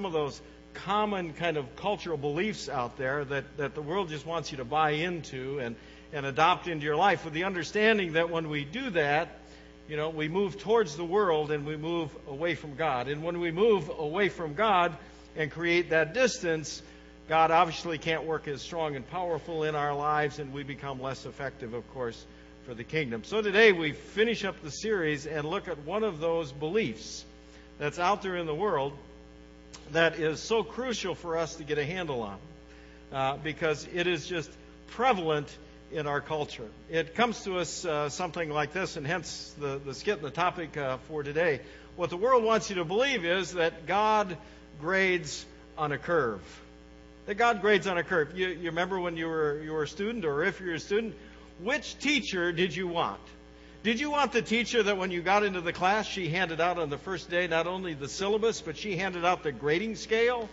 some of those common kind of cultural beliefs out there that, that the world just wants you to buy into and, and adopt into your life with the understanding that when we do that, you know, we move towards the world and we move away from God. And when we move away from God and create that distance, God obviously can't work as strong and powerful in our lives, and we become less effective, of course, for the kingdom. So today we finish up the series and look at one of those beliefs that's out there in the world that is so crucial for us to get a handle on uh, because it is just prevalent in our culture. It comes to us uh, something like this, and hence the, the skit and the topic uh, for today. What the world wants you to believe is that God grades on a curve. That God grades on a curve. You, you remember when you were, you were a student, or if you're a student, which teacher did you want? Did you want the teacher that when you got into the class, she handed out on the first day not only the syllabus, but she handed out the grading scale?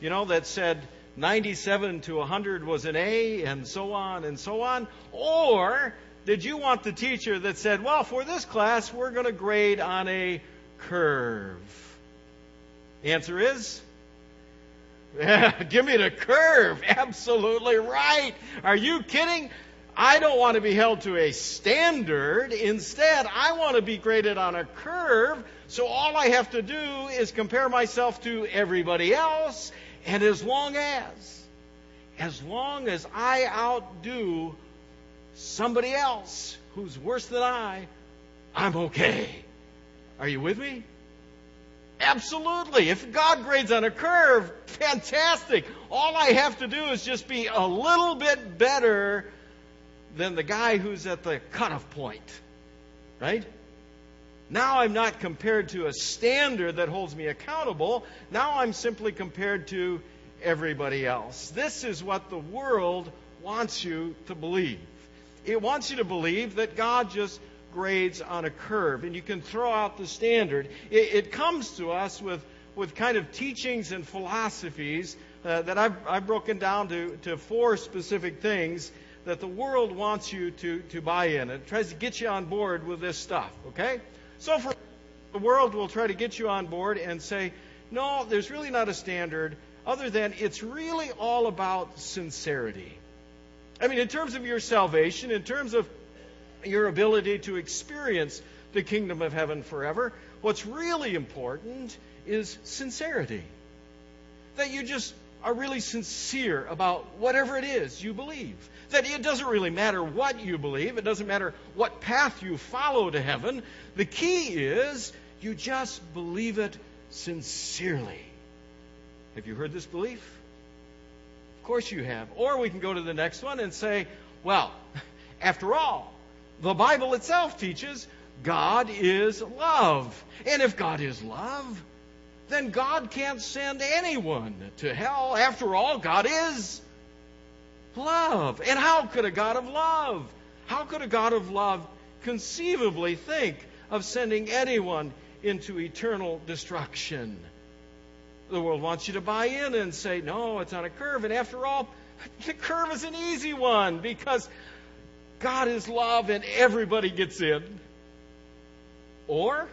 You know, that said 97 to 100 was an A, and so on and so on? Or did you want the teacher that said, well, for this class, we're going to grade on a curve? Answer is yeah, give me the curve. Absolutely right. Are you kidding? I don't want to be held to a standard. Instead, I want to be graded on a curve. So all I have to do is compare myself to everybody else. And as long as, as long as I outdo somebody else who's worse than I, I'm okay. Are you with me? Absolutely. If God grades on a curve, fantastic. All I have to do is just be a little bit better than the guy who's at the cutoff point. Right? Now I'm not compared to a standard that holds me accountable. Now I'm simply compared to everybody else. This is what the world wants you to believe. It wants you to believe that God just grades on a curve and you can throw out the standard. It, it comes to us with, with kind of teachings and philosophies uh, that I've, I've broken down to, to four specific things that the world wants you to, to buy in. It tries to get you on board with this stuff, okay? So for the world will try to get you on board and say, no, there's really not a standard other than it's really all about sincerity. I mean, in terms of your salvation, in terms of your ability to experience the kingdom of heaven forever, what's really important is sincerity. That you just are really sincere about whatever it is you believe. That it doesn't really matter what you believe, it doesn't matter what path you follow to heaven. The key is you just believe it sincerely. Have you heard this belief? Of course you have. Or we can go to the next one and say, well, after all, the Bible itself teaches God is love. And if God is love, then God can't send anyone to hell. After all, God is love. And how could a God of love, how could a God of love conceivably think of sending anyone into eternal destruction? The world wants you to buy in and say, no, it's on a curve. And after all, the curve is an easy one because God is love and everybody gets in. Or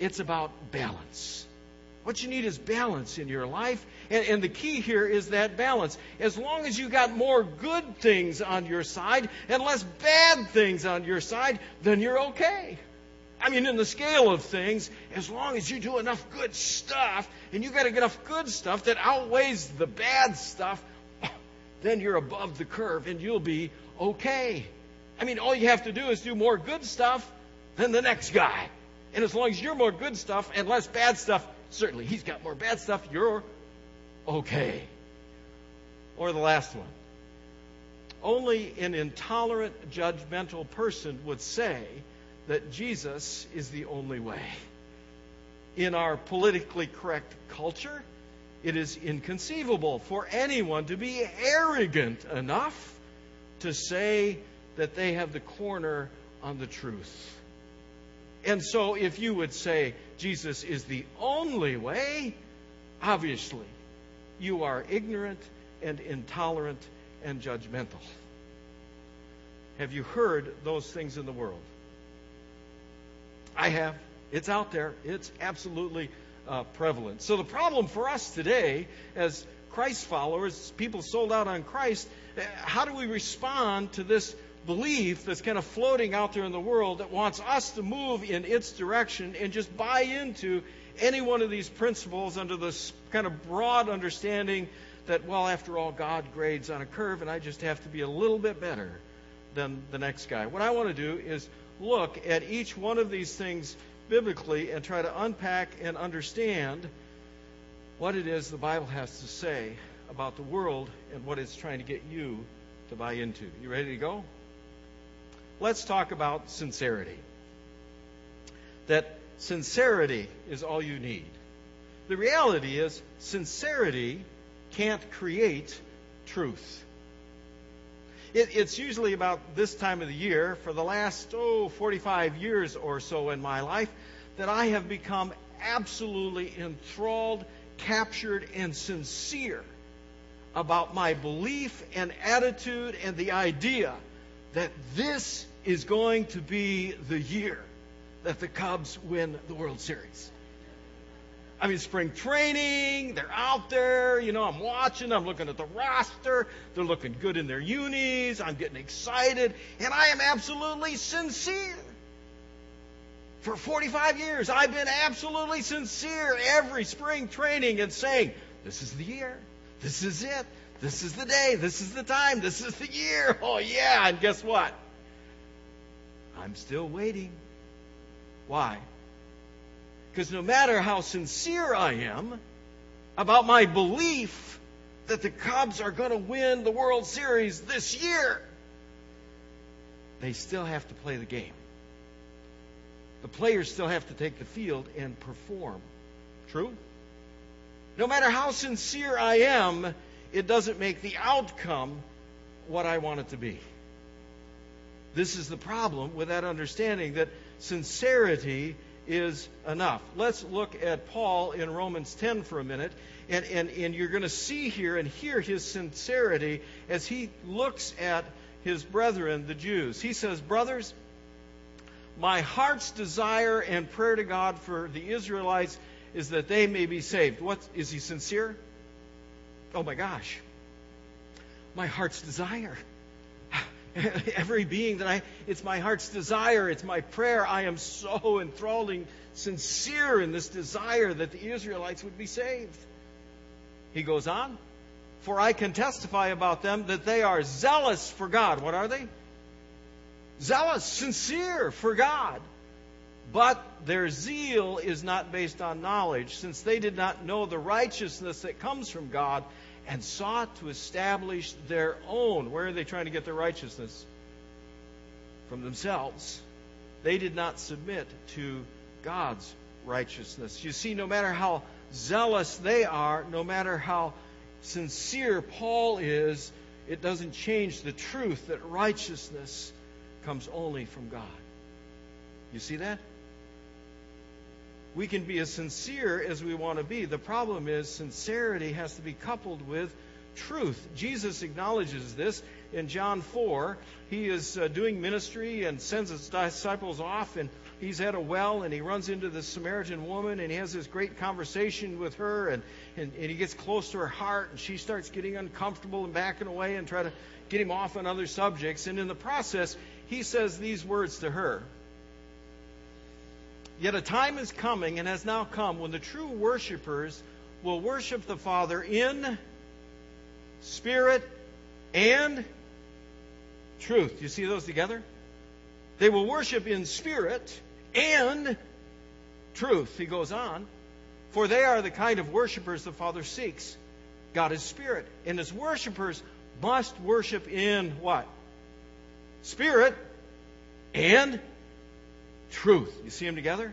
it's about balance. What you need is balance in your life. And, and, the key here is that balance. As long as you got more good things on your side and less bad things on your side, then you're okay. I mean, in the scale of things, as long as you do enough good stuff and you got enough good stuff that outweighs the bad stuff, then you're above the curve and you'll be okay. I mean, all you have to do is do more good stuff than the next guy. And as long as you're more good stuff and less bad stuff, certainly he's got more bad stuff, you're okay. Or the last one. Only an intolerant, judgmental person would say that Jesus is the only way. In our politically correct culture, it is inconceivable for anyone to be arrogant enough to say that they have the corner on the truth. And so, if you would say Jesus is the only way, obviously, you are ignorant and intolerant and judgmental. Have you heard those things in the world? I have. It's out there. It's absolutely uh, prevalent. So the problem for us today, as Christ followers, people sold out on Christ, uh, how do we respond to this belief that's kind of floating out there in the world that wants us to move in its direction and just buy into any one of these principles under this kind of broad understanding that, well, after all, God grades on a curve and I just have to be a little bit better than the next guy. What I want to do is look at each one of these things biblically and try to unpack and understand what it is the Bible has to say about the world and what it's trying to get you to buy into. You ready to go? Let's talk about sincerity. That sincerity is all you need. The reality is, sincerity can't create truth. It, it's usually about this time of the year, for the last, oh, 45 years or so in my life, that I have become absolutely enthralled, captured, and sincere about my belief and attitude and the idea that this is going to be the year that the Cubs win the World Series. I mean, spring training, they're out there, you know, I'm watching, I'm looking at the roster, they're looking good in their unis, I'm getting excited, and I am absolutely sincere. For 45 years, I've been absolutely sincere every spring training and saying, this is the year, this is it, this is the day, this is the time, this is the year. Oh, yeah, and guess what? I'm still waiting. Why? Because no matter how sincere I am about my belief that the Cubs are going to win the World Series this year, they still have to play the game. The players still have to take the field and perform. True? No matter how sincere I am, it doesn't make the outcome what I want it to be. This is the problem with that understanding that sincerity is enough. Let's look at Paul in Romans 10 for a minute. And, and, and you're going to see here and hear his sincerity as he looks at his brethren, the Jews. He says, Brothers, my heart's desire and prayer to God for the Israelites is that they may be saved. What is he sincere? Oh my gosh. My heart's desire. every being that I, it's my heart's desire, it's my prayer. I am so enthralling, sincere in this desire that the Israelites would be saved. He goes on, for I can testify about them that they are zealous for God. What are they? Zealous, sincere for God. But their zeal is not based on knowledge, since they did not know the righteousness that comes from God and sought to establish their own. Where are they trying to get their righteousness? From themselves. They did not submit to God's righteousness. You see, no matter how zealous they are, no matter how sincere Paul is, it doesn't change the truth that righteousness comes only from God. You see that? We can be as sincere as we want to be. The problem is, sincerity has to be coupled with truth. Jesus acknowledges this in John 4. He is uh, doing ministry and sends his disciples off, and he's at a well, and he runs into the Samaritan woman, and he has this great conversation with her, and, and, and he gets close to her heart, and she starts getting uncomfortable and backing away and try to get him off on other subjects. And in the process, he says these words to her. Yet a time is coming and has now come when the true worshipers will worship the Father in spirit and truth. You see those together? They will worship in spirit and truth. He goes on. For they are the kind of worshipers the Father seeks. God is spirit. And his worshipers must worship in what? Spirit and truth. You see them together?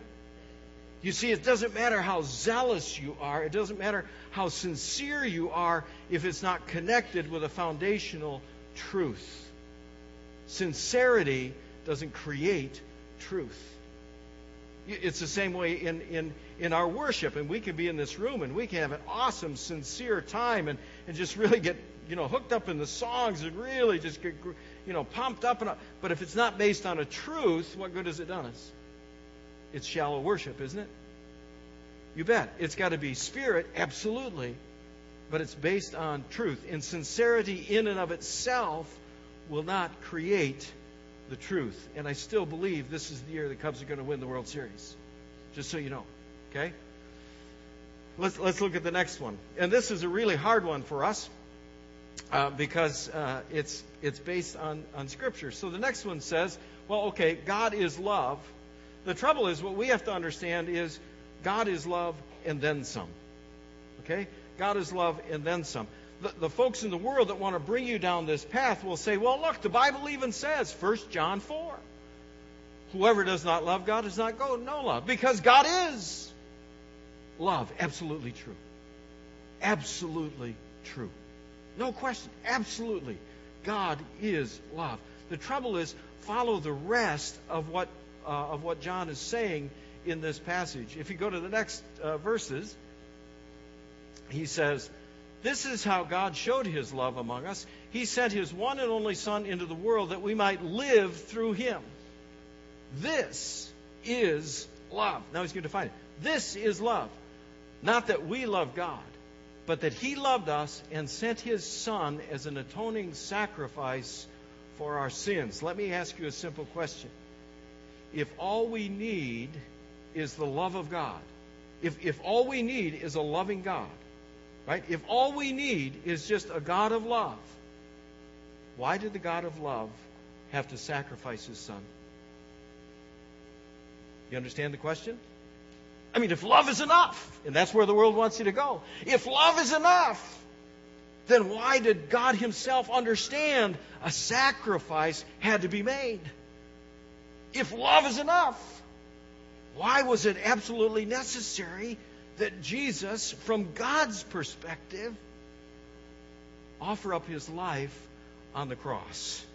You see, it doesn't matter how zealous you are, it doesn't matter how sincere you are if it's not connected with a foundational truth. Sincerity doesn't create truth. It's the same way in, in, in our worship, and we can be in this room and we can have an awesome, sincere time and, and just really get you know hooked up in the songs and really just get you know, pumped up and up. But if it's not based on a truth, what good has it done us? It's shallow worship, isn't it? You bet. It's got to be spirit, absolutely. But it's based on truth. And sincerity in and of itself will not create the truth. And I still believe this is the year the Cubs are going to win the World Series. Just so you know. Okay? Let's, let's look at the next one. And this is a really hard one for us uh, because uh, it's, it's based on, on Scripture. So the next one says, well, okay, God is love. The trouble is, what we have to understand is God is love and then some. Okay? God is love and then some. The, the, folks in the world that want to bring you down this path will say, well, look, the Bible even says, 1 John 4. Whoever does not love God does not go no love. Because God is love. Absolutely true. Absolutely true. No question. Absolutely. God is love. The trouble is, follow the rest of what, uh, of what John is saying in this passage. If you go to the next uh, verses, he says, This is how God showed his love among us. He sent his one and only Son into the world that we might live through him. This is love. Now he's going to define it. This is love. Not that we love God, but that He loved us and sent His Son as an atoning sacrifice for our sins. Let me ask you a simple question. If all we need is the love of God, if, if all we need is a loving God, right? If all we need is just a God of love, why did the God of love have to sacrifice His Son? You understand the question? I mean, if love is enough, and that's where the world wants you to go, if love is enough, then why did God Himself understand a sacrifice had to be made? If love is enough, why was it absolutely necessary that Jesus, from God's perspective, offer up His life on the cross?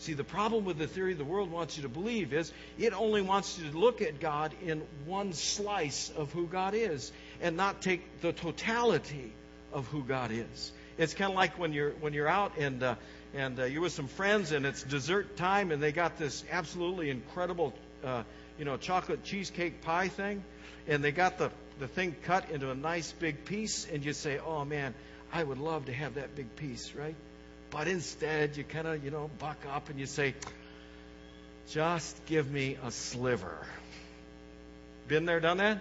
See, the problem with the theory the world wants you to believe is it only wants you to look at God in one slice of who God is and not take the totality of who God is. It's kind of like when you're when you're out and uh, and uh, you're with some friends and it's dessert time and they got this absolutely incredible uh, you know chocolate cheesecake pie thing and they got the the thing cut into a nice big piece and you say, "Oh man, I would love to have that big piece," right? But instead, you kind of, you know, buck up and you say, just give me a sliver. Been there, done that?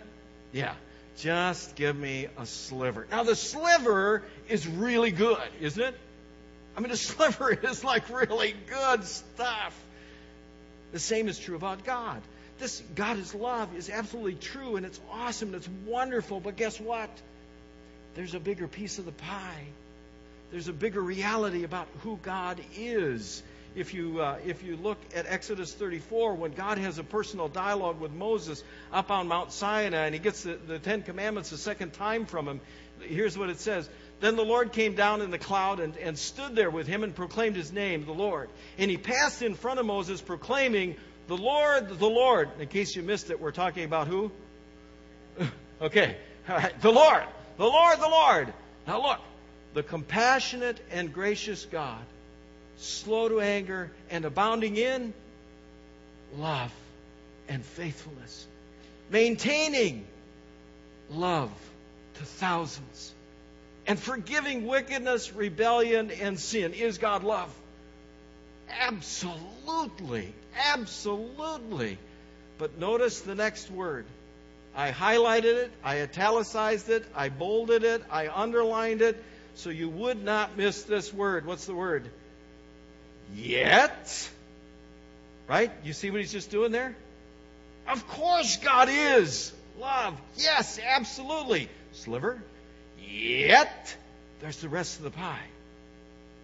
Yeah. Just give me a sliver. Now, the sliver is really good, isn't it? I mean, the sliver is like really good stuff. The same is true about God. This God is love is absolutely true and it's awesome and it's wonderful, but guess what? There's a bigger piece of the pie there's a bigger reality about who God is. If you, uh, if you look at Exodus 34, when God has a personal dialogue with Moses up on Mount Sinai and he gets the, the Ten Commandments a second time from him, here's what it says. Then the Lord came down in the cloud and, and stood there with him and proclaimed his name, the Lord. And he passed in front of Moses, proclaiming, The Lord, the Lord. In case you missed it, we're talking about who? okay. All right. The Lord. The Lord, the Lord. Now look the compassionate and gracious God, slow to anger and abounding in love and faithfulness, maintaining love to thousands, and forgiving wickedness, rebellion, and sin. Is God love? Absolutely. Absolutely. But notice the next word. I highlighted it, I italicized it, I bolded it, I underlined it so you would not miss this word. What's the word? Yet. Right? You see what he's just doing there? Of course, God is love. Yes, absolutely. Sliver. Yet. There's the rest of the pie.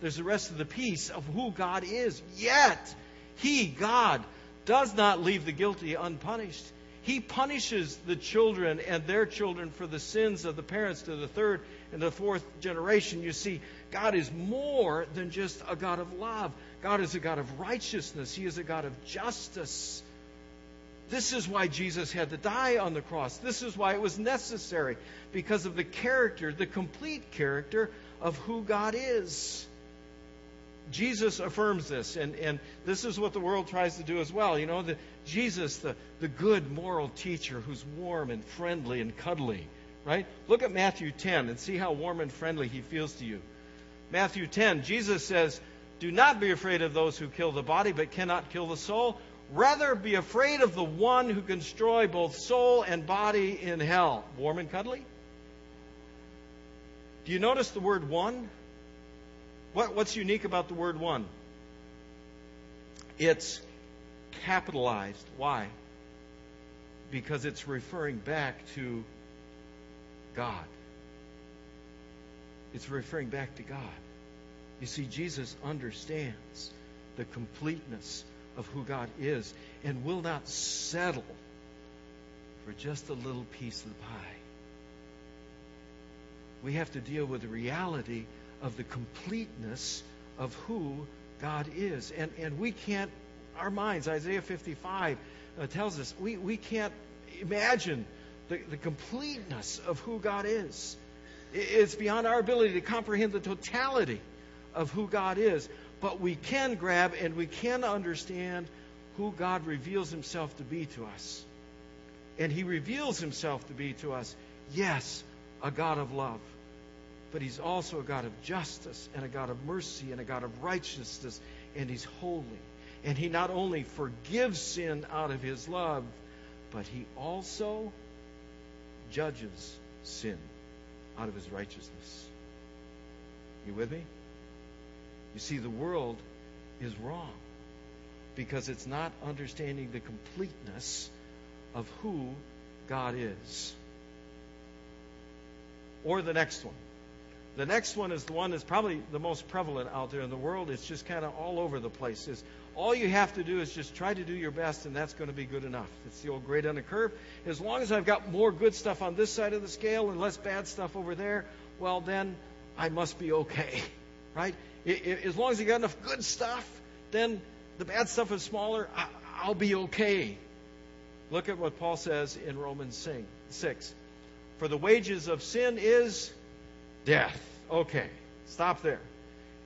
There's the rest of the piece of who God is. Yet. He, God, does not leave the guilty unpunished. He punishes the children and their children for the sins of the parents to the third and the fourth generation. You see, God is more than just a God of love. God is a God of righteousness. He is a God of justice. This is why Jesus had to die on the cross. This is why it was necessary, because of the character, the complete character of who God is. Jesus affirms this, and, and this is what the world tries to do as well. You know, the, Jesus, the, the good moral teacher who's warm and friendly and cuddly, right? Look at Matthew 10 and see how warm and friendly he feels to you. Matthew 10, Jesus says, Do not be afraid of those who kill the body but cannot kill the soul. Rather, be afraid of the one who can destroy both soul and body in hell. Warm and cuddly? Do you notice the word one? What, what's unique about the word one? It's capitalized. Why? Because it's referring back to God. It's referring back to God. You see, Jesus understands the completeness of who God is and will not settle for just a little piece of the pie. We have to deal with the reality of the completeness of who God is. And, and we can't, our minds, Isaiah 55 uh, tells us, we, we can't imagine the, the completeness of who God is. It's beyond our ability to comprehend the totality of who God is. But we can grab and we can understand who God reveals himself to be to us. And he reveals himself to be to us, yes, a God of love but He's also a God of justice and a God of mercy and a God of righteousness, and He's holy. And He not only forgives sin out of His love, but He also judges sin out of His righteousness. You with me? You see, the world is wrong because it's not understanding the completeness of who God is. Or the next one. The next one is the one that's probably the most prevalent out there in the world. It's just kind of all over the place. Is all you have to do is just try to do your best, and that's going to be good enough. It's the old grade on the curve. As long as I've got more good stuff on this side of the scale and less bad stuff over there, well, then I must be okay, right? As long as you got enough good stuff, then the bad stuff is smaller. I'll be okay. Look at what Paul says in Romans 6. For the wages of sin is Death. Okay, stop there.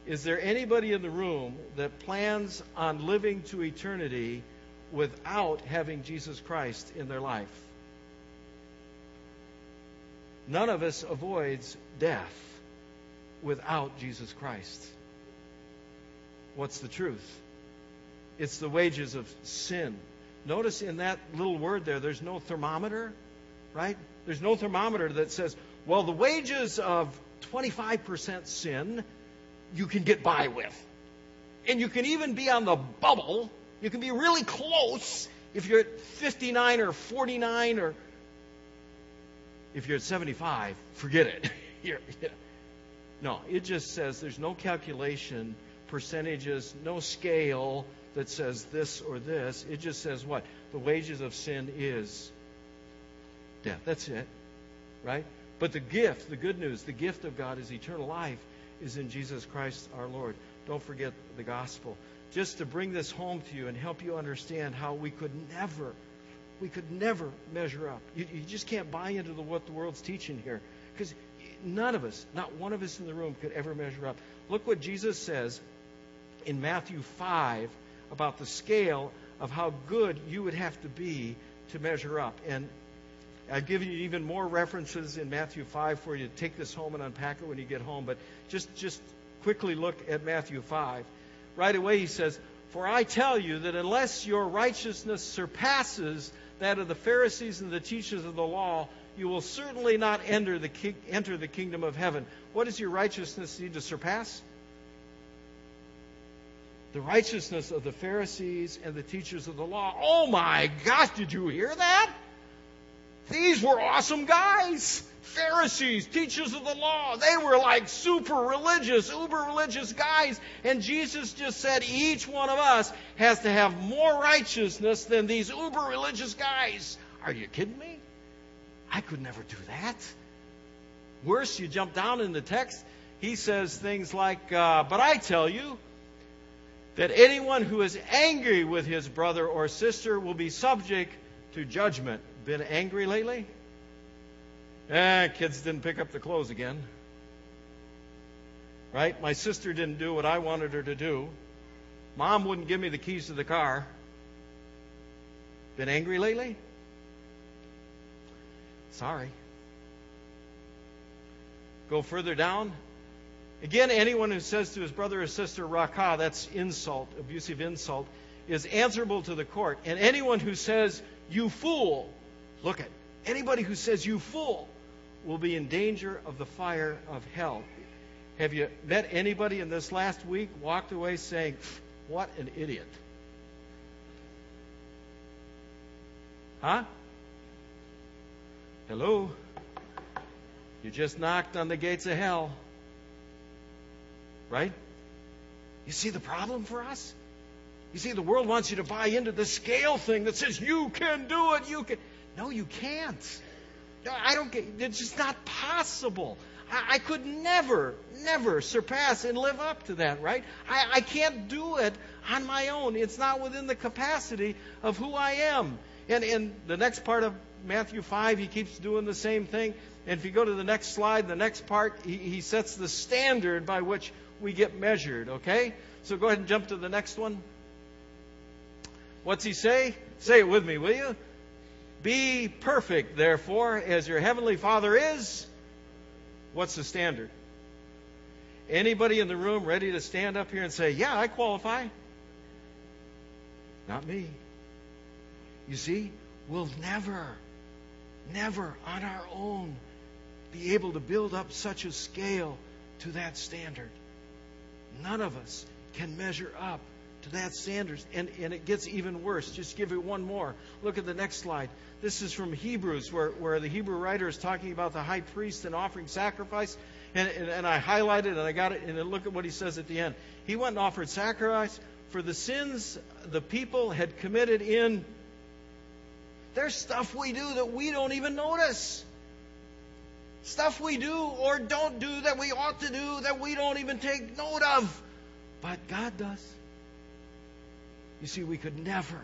Is there anybody in the room that plans on living to eternity without having Jesus Christ in their life? None of us avoids death without Jesus Christ. What's the truth? It's the wages of sin. Notice in that little word there, there's no thermometer, right? There's no thermometer that says, well, the wages of 25% sin you can get by with. And you can even be on the bubble. You can be really close if you're at 59 or 49 or if you're at 75, forget it. no, it just says there's no calculation, percentages, no scale that says this or this. It just says what? The wages of sin is death. That's it. Right? But the gift, the good news, the gift of God is eternal life is in Jesus Christ our Lord. Don't forget the gospel. Just to bring this home to you and help you understand how we could never, we could never measure up. You, you just can't buy into the, what the world's teaching here. Because none of us, not one of us in the room, could ever measure up. Look what Jesus says in Matthew 5 about the scale of how good you would have to be to measure up. And I've given you even more references in Matthew 5 for you to take this home and unpack it when you get home. But just, just quickly look at Matthew 5. Right away, he says, For I tell you that unless your righteousness surpasses that of the Pharisees and the teachers of the law, you will certainly not enter the, ki- enter the kingdom of heaven. What does your righteousness need to surpass? The righteousness of the Pharisees and the teachers of the law. Oh my gosh, did you hear that? These were awesome guys. Pharisees, teachers of the law. They were like super religious, uber religious guys. And Jesus just said each one of us has to have more righteousness than these uber religious guys. Are you kidding me? I could never do that. Worse, you jump down in the text, he says things like, uh, But I tell you that anyone who is angry with his brother or sister will be subject to judgment. Been angry lately? Eh, kids didn't pick up the clothes again. Right? My sister didn't do what I wanted her to do. Mom wouldn't give me the keys to the car. Been angry lately? Sorry. Go further down. Again, anyone who says to his brother or sister, Raca, that's insult, abusive insult, is answerable to the court. And anyone who says, you fool, look at anybody who says, you fool, will be in danger of the fire of hell. Have you met anybody in this last week walked away saying, what an idiot? Huh? Hello? You just knocked on the gates of hell. Right? You see the problem for us? You see, the world wants you to buy into the scale thing that says you can do it, you can. No, you can't. I don't get it's just not possible. I, I could never, never surpass and live up to that, right? I, I can't do it on my own. It's not within the capacity of who I am. And in the next part of Matthew 5, he keeps doing the same thing. And if you go to the next slide, the next part, he, he sets the standard by which we get measured, okay? So go ahead and jump to the next one. What's he say? Say it with me, will you? Be perfect, therefore, as your heavenly Father is. What's the standard? Anybody in the room ready to stand up here and say, Yeah, I qualify? Not me. You see, we'll never, never on our own be able to build up such a scale to that standard. None of us can measure up to that standard. And, and it gets even worse. Just give it one more. Look at the next slide. This is from Hebrews, where, where the Hebrew writer is talking about the high priest and offering sacrifice. And, and, and I highlighted and I got it, and look at what he says at the end. He went and offered sacrifice for the sins the people had committed in. There's stuff we do that we don't even notice. Stuff we do or don't do that we ought to do that we don't even take note of. But God does. You see, we could never,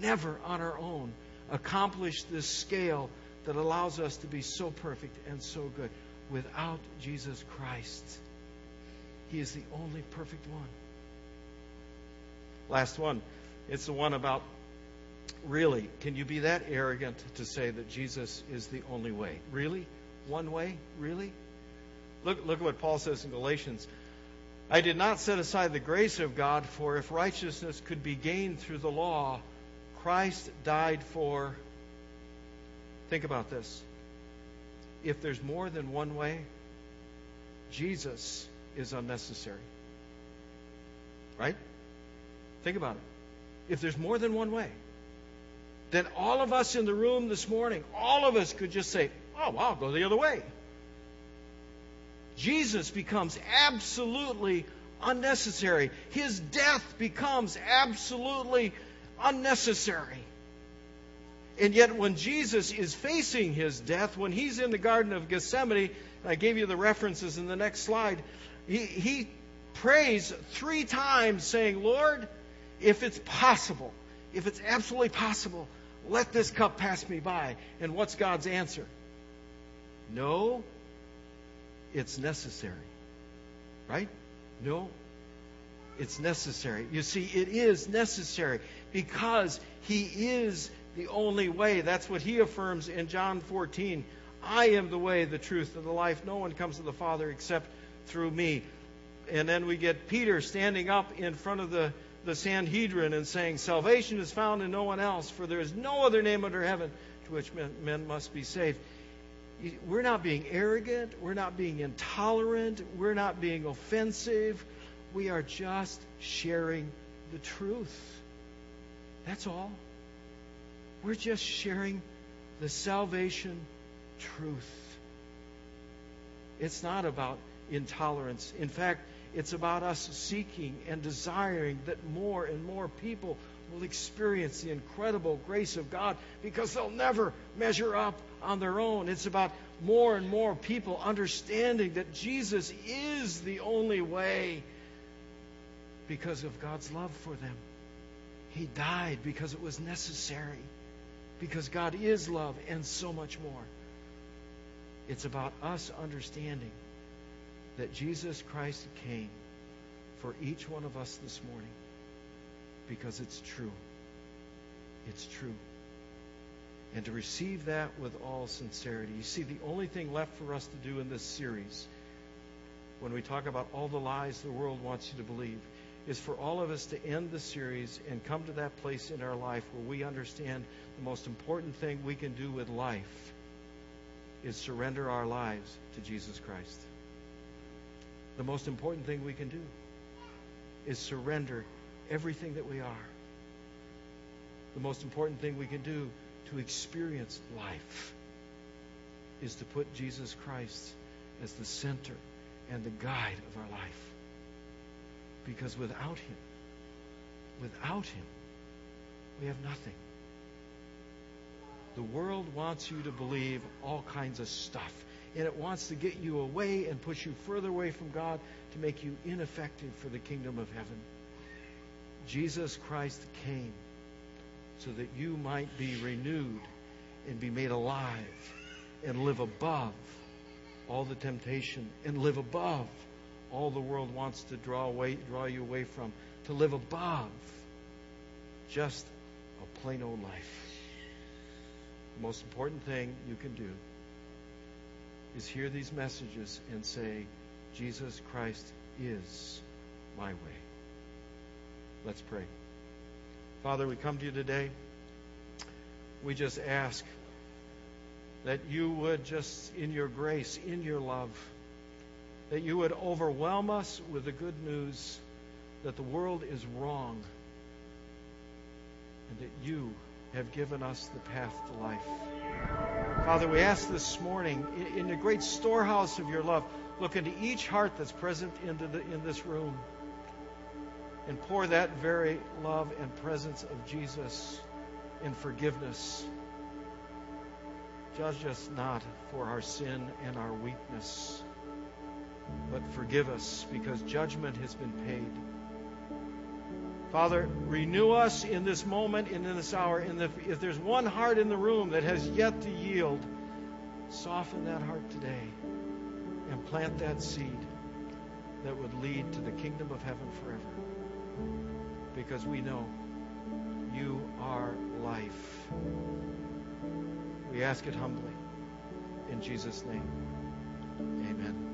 never on our own accomplish this scale that allows us to be so perfect and so good without Jesus Christ. He is the only perfect one. Last one. It's the one about really, can you be that arrogant to say that Jesus is the only way? Really? One way? Really? Look, look at what Paul says in Galatians. I did not set aside the grace of God, for if righteousness could be gained through the law, Christ died for. Think about this. If there's more than one way, Jesus is unnecessary. Right? Think about it. If there's more than one way, then all of us in the room this morning, all of us could just say, oh, well, I'll go the other way. Jesus becomes absolutely unnecessary. His death becomes absolutely unnecessary. And yet, when Jesus is facing his death, when he's in the Garden of Gethsemane, and I gave you the references in the next slide, he, he prays three times saying, Lord, if it's possible, if it's absolutely possible, let this cup pass me by. And what's God's answer? No, it's necessary. Right? No, it's necessary. You see, it is necessary because He is the only way. That's what He affirms in John 14. I am the way, the truth, and the life. No one comes to the Father except through me. And then we get Peter standing up in front of the, the Sanhedrin and saying, Salvation is found in no one else, for there is no other name under heaven to which men, men must be saved we're not being arrogant. We're not being intolerant. We're not being offensive. We are just sharing the truth. That's all. We're just sharing the salvation truth. It's not about intolerance. In fact, it's about us seeking and desiring that more and more people will experience the incredible grace of God because they'll never measure up on their own. It's about more and more people understanding that Jesus is the only way because of God's love for them. He died because it was necessary, because God is love and so much more. It's about us understanding that Jesus Christ came for each one of us this morning because it's true. It's true. And to receive that with all sincerity. You see, the only thing left for us to do in this series, when we talk about all the lies the world wants you to believe, is for all of us to end the series and come to that place in our life where we understand the most important thing we can do with life is surrender our lives to Jesus Christ. The most important thing we can do is surrender everything that we are. The most important thing we can do to experience life is to put Jesus Christ as the center and the guide of our life. Because without Him, without Him, we have nothing. The world wants you to believe all kinds of stuff, and it wants to get you away and push you further away from God to make you ineffective for the kingdom of heaven. Jesus Christ came so that you might be renewed and be made alive and live above all the temptation and live above all the world wants to draw away draw you away from to live above just a plain old life. The most important thing you can do is hear these messages and say Jesus Christ is my way let's pray Father, we come to you today. We just ask that you would just, in your grace, in your love, that you would overwhelm us with the good news that the world is wrong and that you have given us the path to life. Father, we ask this morning, in the great storehouse of your love, look into each heart that's present in this room and pour that very love and presence of Jesus in forgiveness. Judge us not for our sin and our weakness, but forgive us because judgment has been paid. Father, renew us in this moment and in this hour. If, if there's one heart in the room that has yet to yield, soften that heart today and plant that seed that would lead to the kingdom of heaven forever because we know you are life. We ask it humbly. In Jesus' name, amen.